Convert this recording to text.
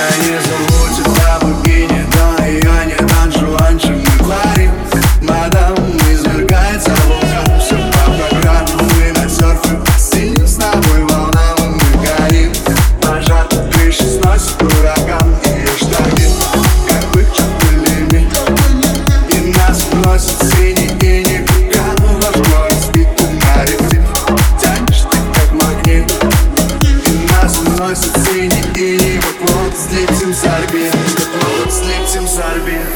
Я не мультик Serbia Sleep Team Serbia.